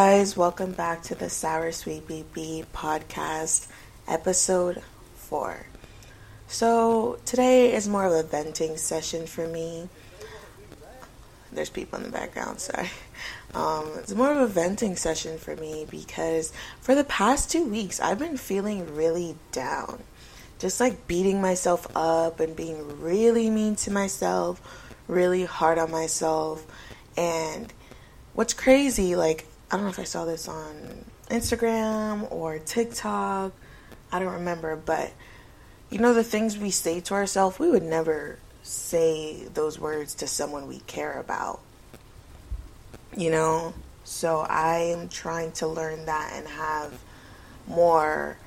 Guys, welcome back to the Sour Sweet BB podcast, episode 4. So, today is more of a venting session for me. There's people in the background, sorry. Um, it's more of a venting session for me because for the past two weeks, I've been feeling really down. Just like beating myself up and being really mean to myself, really hard on myself. And what's crazy, like, I don't know if I saw this on Instagram or TikTok. I don't remember, but you know, the things we say to ourselves, we would never say those words to someone we care about. You know? So I am trying to learn that and have more,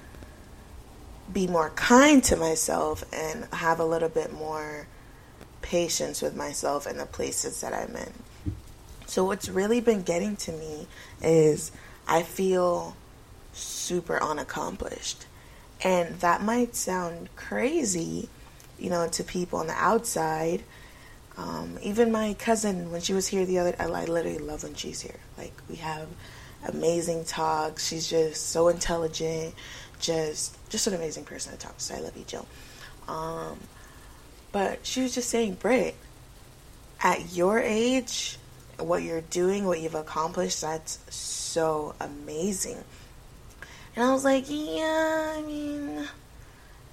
be more kind to myself and have a little bit more patience with myself and the places that I'm in. So, what's really been getting to me is I feel super unaccomplished. And that might sound crazy, you know, to people on the outside. Um, even my cousin, when she was here the other, I, I literally love when she's here. Like we have amazing talks. She's just so intelligent, just just an amazing person to talk to. So I love you, Jill. Um, but she was just saying, Britt, at your age, what you're doing, what you've accomplished, that's so amazing. And I was like, yeah, I mean,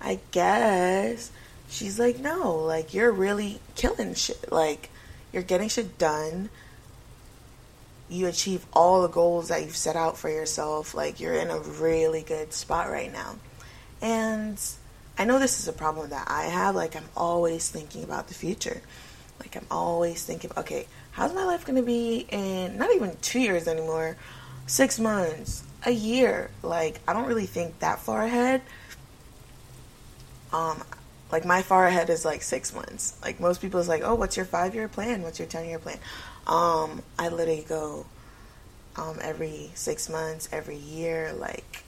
I guess. She's like, no, like, you're really killing shit. Like, you're getting shit done. You achieve all the goals that you've set out for yourself. Like, you're in a really good spot right now. And I know this is a problem that I have. Like, I'm always thinking about the future. Like, I'm always thinking, okay, how's my life to be in not even two years anymore, six months, a year? Like, I don't really think that far ahead. Um, like my far ahead is like six months. Like most people is like, oh, what's your five year plan? What's your ten year plan? Um, I literally go um, every six months, every year. Like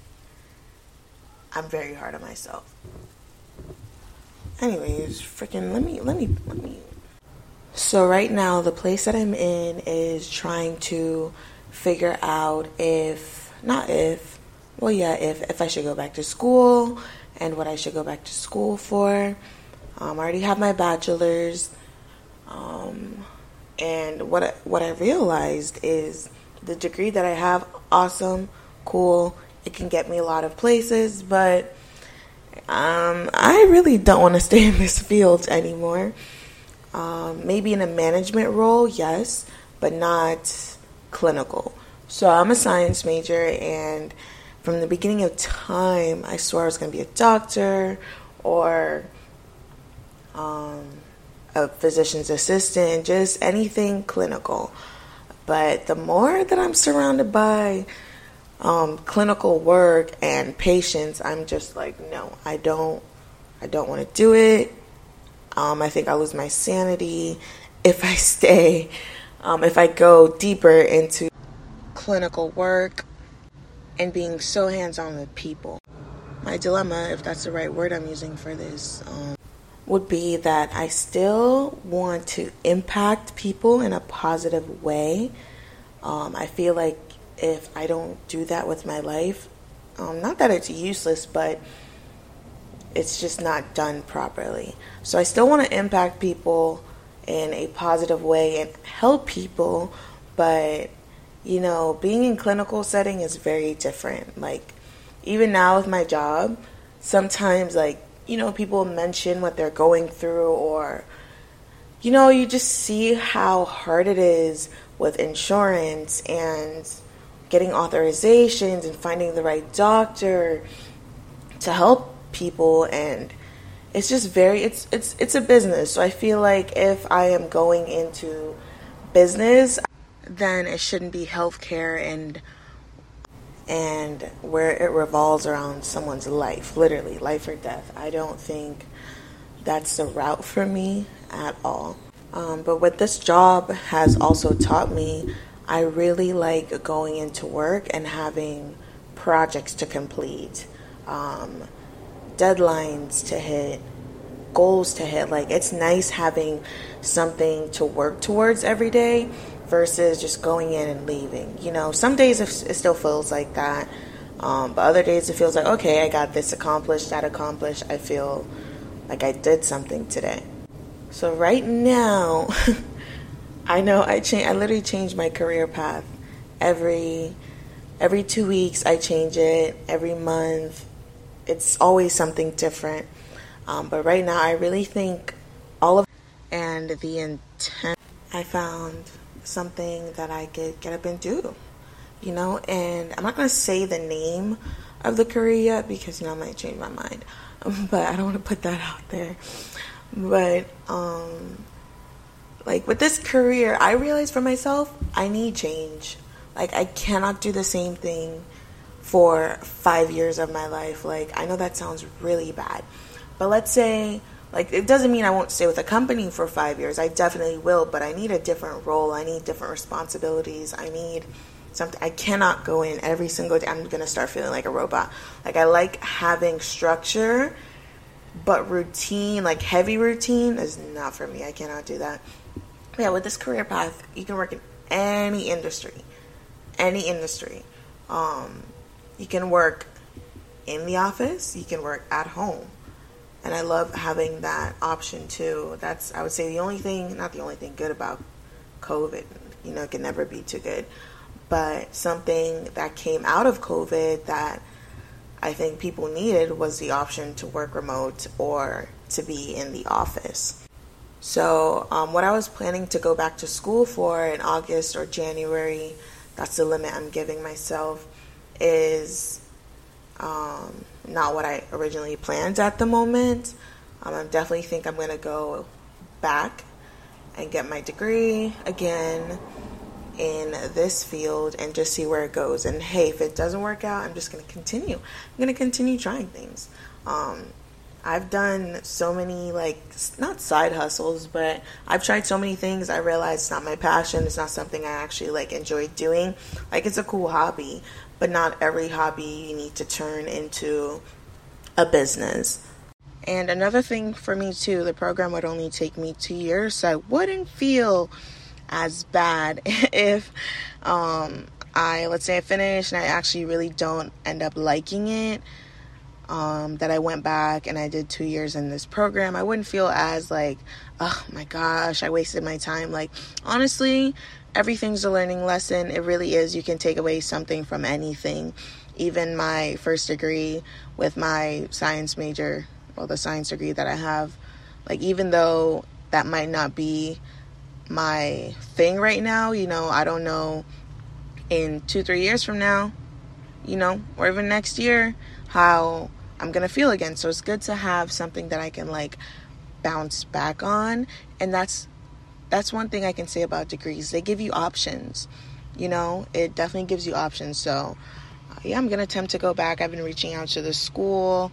I'm very hard on myself. Anyways, freaking let me let me let me so, right now, the place that I'm in is trying to figure out if, not if, well, yeah, if, if I should go back to school and what I should go back to school for. Um, I already have my bachelor's. Um, and what I, what I realized is the degree that I have, awesome, cool. It can get me a lot of places, but um, I really don't want to stay in this field anymore. Um, maybe in a management role, yes, but not clinical. So I'm a science major, and from the beginning of time, I swore I was going to be a doctor or um, a physician's assistant, just anything clinical. But the more that I'm surrounded by um, clinical work and patients, I'm just like, no, I don't, I don't want to do it. Um, I think I'll lose my sanity if I stay, um, if I go deeper into clinical work and being so hands on with people. My dilemma, if that's the right word I'm using for this, um, would be that I still want to impact people in a positive way. Um, I feel like if I don't do that with my life, um, not that it's useless, but it's just not done properly. So I still want to impact people in a positive way and help people, but you know, being in clinical setting is very different. Like even now with my job, sometimes like, you know, people mention what they're going through or you know, you just see how hard it is with insurance and getting authorizations and finding the right doctor to help people and it's just very it's it's it's a business. So I feel like if I am going into business, then it shouldn't be healthcare and and where it revolves around someone's life, literally life or death. I don't think that's the route for me at all. Um, but what this job has also taught me, I really like going into work and having projects to complete. Um, deadlines to hit, goals to hit. Like it's nice having something to work towards every day versus just going in and leaving. You know, some days it still feels like that, um, but other days it feels like, okay, I got this accomplished, that accomplished. I feel like I did something today. So right now, I know I change. I literally change my career path every every two weeks. I change it every month. It's always something different. Um, but right now, I really think all of and the intent. I found something that I could get up and do, you know. And I'm not gonna say the name of the career yet because you know I might change my mind, but I don't want to put that out there. But um, like with this career, I realized for myself I need change. Like I cannot do the same thing for five years of my life. Like I know that sounds really bad, but let's say like it doesn't mean I won't stay with a company for five years. I definitely will, but I need a different role. I need different responsibilities. I need something. I cannot go in every single day. I'm gonna start feeling like a robot. Like I like having structure, but routine, like heavy routine, is not for me. I cannot do that. Yeah, with this career path, you can work in any industry, any industry. Um, you can work in the office. You can work at home and I love having that option too. That's I would say the only thing, not the only thing good about COVID. You know, it can never be too good, but something that came out of COVID that I think people needed was the option to work remote or to be in the office. So, um, what I was planning to go back to school for in August or January, that's the limit I'm giving myself, is um, not what I originally planned at the moment. Um, I definitely think I'm going to go back and get my degree again in this field and just see where it goes. And hey, if it doesn't work out, I'm just going to continue. I'm going to continue trying things. Um, I've done so many, like, not side hustles, but I've tried so many things. I realize it's not my passion. It's not something I actually, like, enjoy doing. Like, it's a cool hobby, but not every hobby you need to turn into a business. And another thing for me too, the program would only take me two years, so I wouldn't feel as bad if um, I, let's say I finish and I actually really don't end up liking it. Um, that I went back and I did two years in this program, I wouldn't feel as like, oh my gosh, I wasted my time. Like, honestly, everything's a learning lesson. It really is. You can take away something from anything. Even my first degree with my science major, well, the science degree that I have, like, even though that might not be my thing right now, you know, I don't know in two, three years from now, you know, or even next year, how I'm gonna feel again. So it's good to have something that I can like bounce back on. And that's that's one thing I can say about degrees. They give you options. You know, it definitely gives you options. So, uh, yeah, I'm going to attempt to go back. I've been reaching out to the school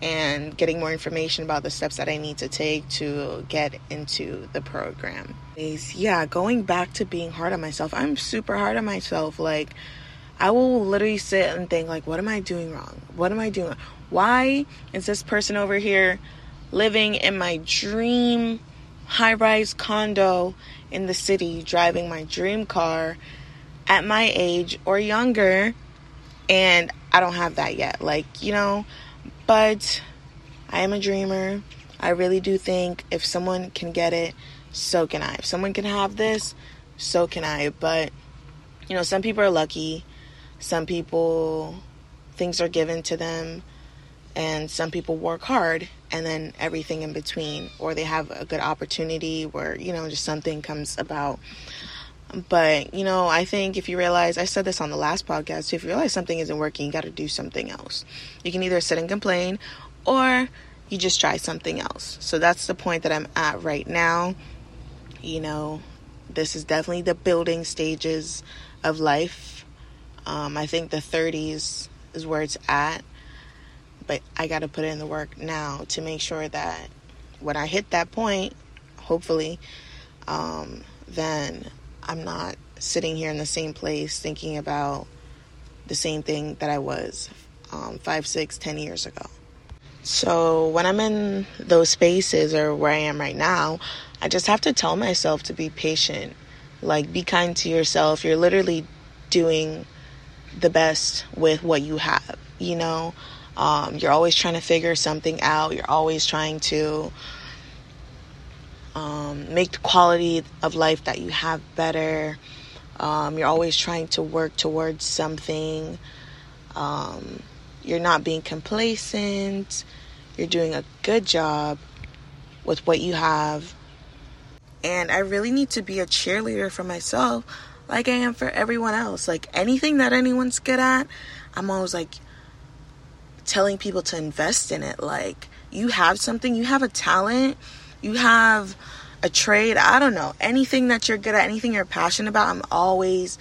and getting more information about the steps that I need to take to get into the program. Yeah, going back to being hard on myself. I'm super hard on myself. Like, I will literally sit and think, like, what am I doing wrong? What am I doing? Why is this person over here living in my dream high rise condo in the city, driving my dream car at my age or younger, and I don't have that yet. Like, you know, but I am a dreamer. I really do think if someone can get it, so can I. If someone can have this, so can I. But, you know, some people are lucky, some people, things are given to them and some people work hard and then everything in between or they have a good opportunity where you know just something comes about. But you know i think if you realize i said this on the last podcast if you realize something isn't working you got to do something else. You can either sit and complain or you just try something else. So that's the point that i'm at right now. You know this is definitely the building stages of life. Um, i think the 30s is where it's at but I got to put in the work now to make sure that when I hit that point, hopefully, um, then I'm not sitting here in the same place thinking about the same thing that I was um, five, six, ten years ago. So when I'm in those spaces or where I am right now, I just have to tell myself to be patient, Like, be kind to yourself. You're literally doing the best with what you have, you know? Um, you're always trying to figure something out. You're always trying to um, make the quality of life that you have better. Um, you're always trying to work towards something. Um, you're not being complacent. You're doing a good job with what you have. And I really need to be a cheerleader for myself like I am for everyone else. Like anything that anyone's good at, I'm always like telling people to invest in it. Like you have something, you have a talent, you have a trade, I don't know, anything that you're good at, anything you're passionate about, I'm always,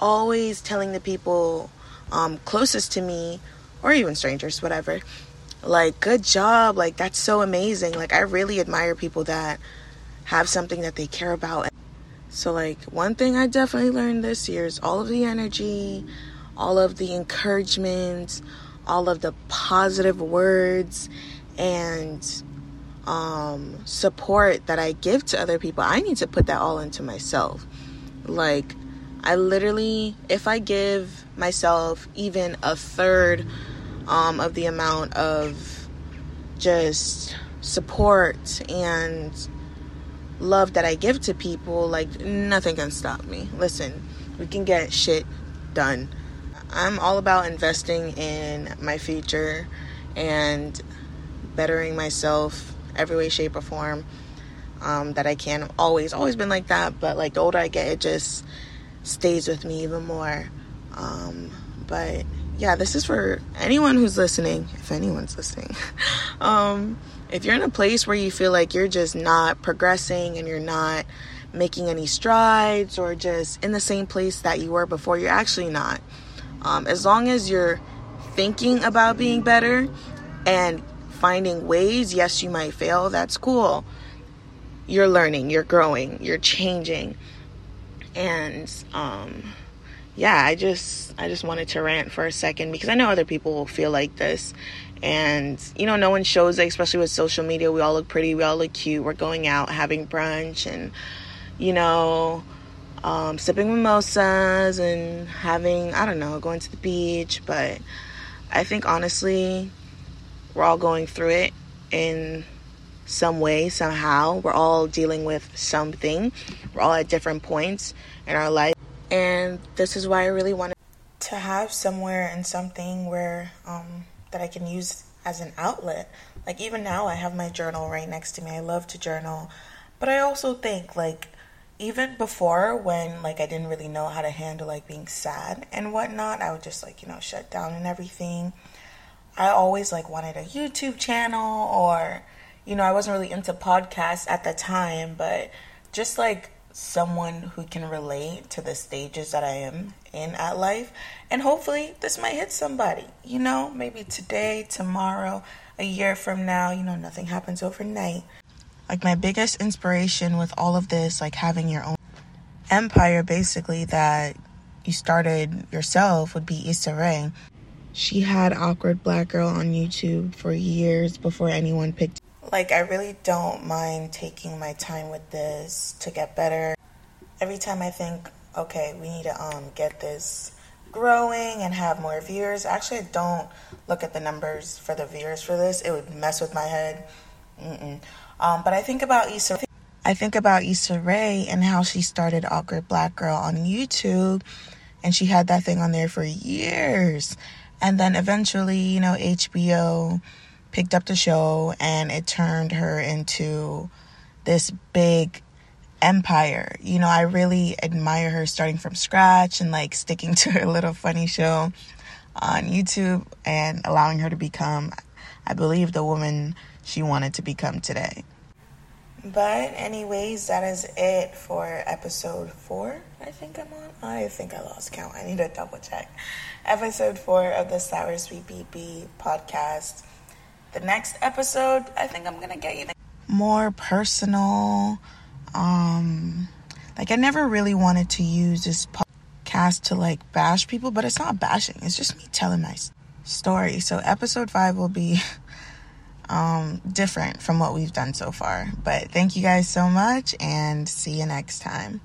always telling the people um, closest to me or even strangers, whatever. Like, good job. Like, that's so amazing. Like, I really admire people that have something that they care about. So, like, one thing I definitely learned this year is all of the energy, all of the encouragement, all of the positive words, and um, support that I give to other people. I need to put that all into myself. Like, I literally, if I give myself even a third um, of the amount of just support and love that I give to people, like nothing can stop me. Listen, we can get shit done. I'm all about investing in my future and bettering myself every way, shape, or form um, that I can. Always, always been like that, but like the older I get, it just stays with me even more. Um, but yeah, this is for anyone who's listening, if anyone's listening. um, if you're in a place where you feel like you're just not progressing and you're not making any strides or just in the same place that you were before, you're actually not. Um, as long as you're thinking about being better and finding ways, yes, you might fail, that's cool. You're learning, you're growing, you're changing. And um, yeah, I just I just wanted to rant for a second because I know other people will feel like this. And you know, no one shows it, especially with social media. We all look pretty, we all look cute. We're going out having brunch and you know, um, sipping mimosas and having I don't know, going to the beach. But I think honestly, we're all going through it in some way, somehow. We're all dealing with something. We're all at different points in our life. And this is why I really wanted to have somewhere and something where um, that I can use as an outlet. Like even now, I have my journal right next to me. I love to journal, but I also think like even before when like I didn't really know how to handle like being sad and whatnot, I would just like you know shut down and everything. I always like wanted a YouTube channel or you know I wasn't really into podcasts at the time, but just like someone who can relate to the stages that I am in at life. And hopefully, this might hit somebody. You know, maybe today, tomorrow, a year from now. You know, nothing happens overnight. Like, my biggest inspiration with all of this, like having your own empire basically that you started yourself, would be Issa Rae. She had Awkward Black Girl on YouTube for years before anyone picked like, I really don't mind taking my time with this to get better. Every time I think, okay, we need to um, get this growing and have more viewers, actually, I don't look at the numbers for the viewers for this. It would mess with my head. Um, but I think about Issa. I think about Issa Rae and how she started Awkward Black Girl on YouTube, and she had that thing on there for years. And then eventually, you know, HBO picked up the show and it turned her into this big empire. You know, I really admire her starting from scratch and like sticking to her little funny show on YouTube and allowing her to become, I believe, the woman she wanted to become today. But, anyways, that is it for episode four. I think I'm on. I think I lost count. I need to double check. Episode four of the Sour Sweet BB podcast the next episode, I think I'm gonna get you more personal. Um, like I never really wanted to use this podcast to like bash people, but it's not bashing. It's just me telling my story. So episode five will be um different from what we've done so far. But thank you guys so much, and see you next time.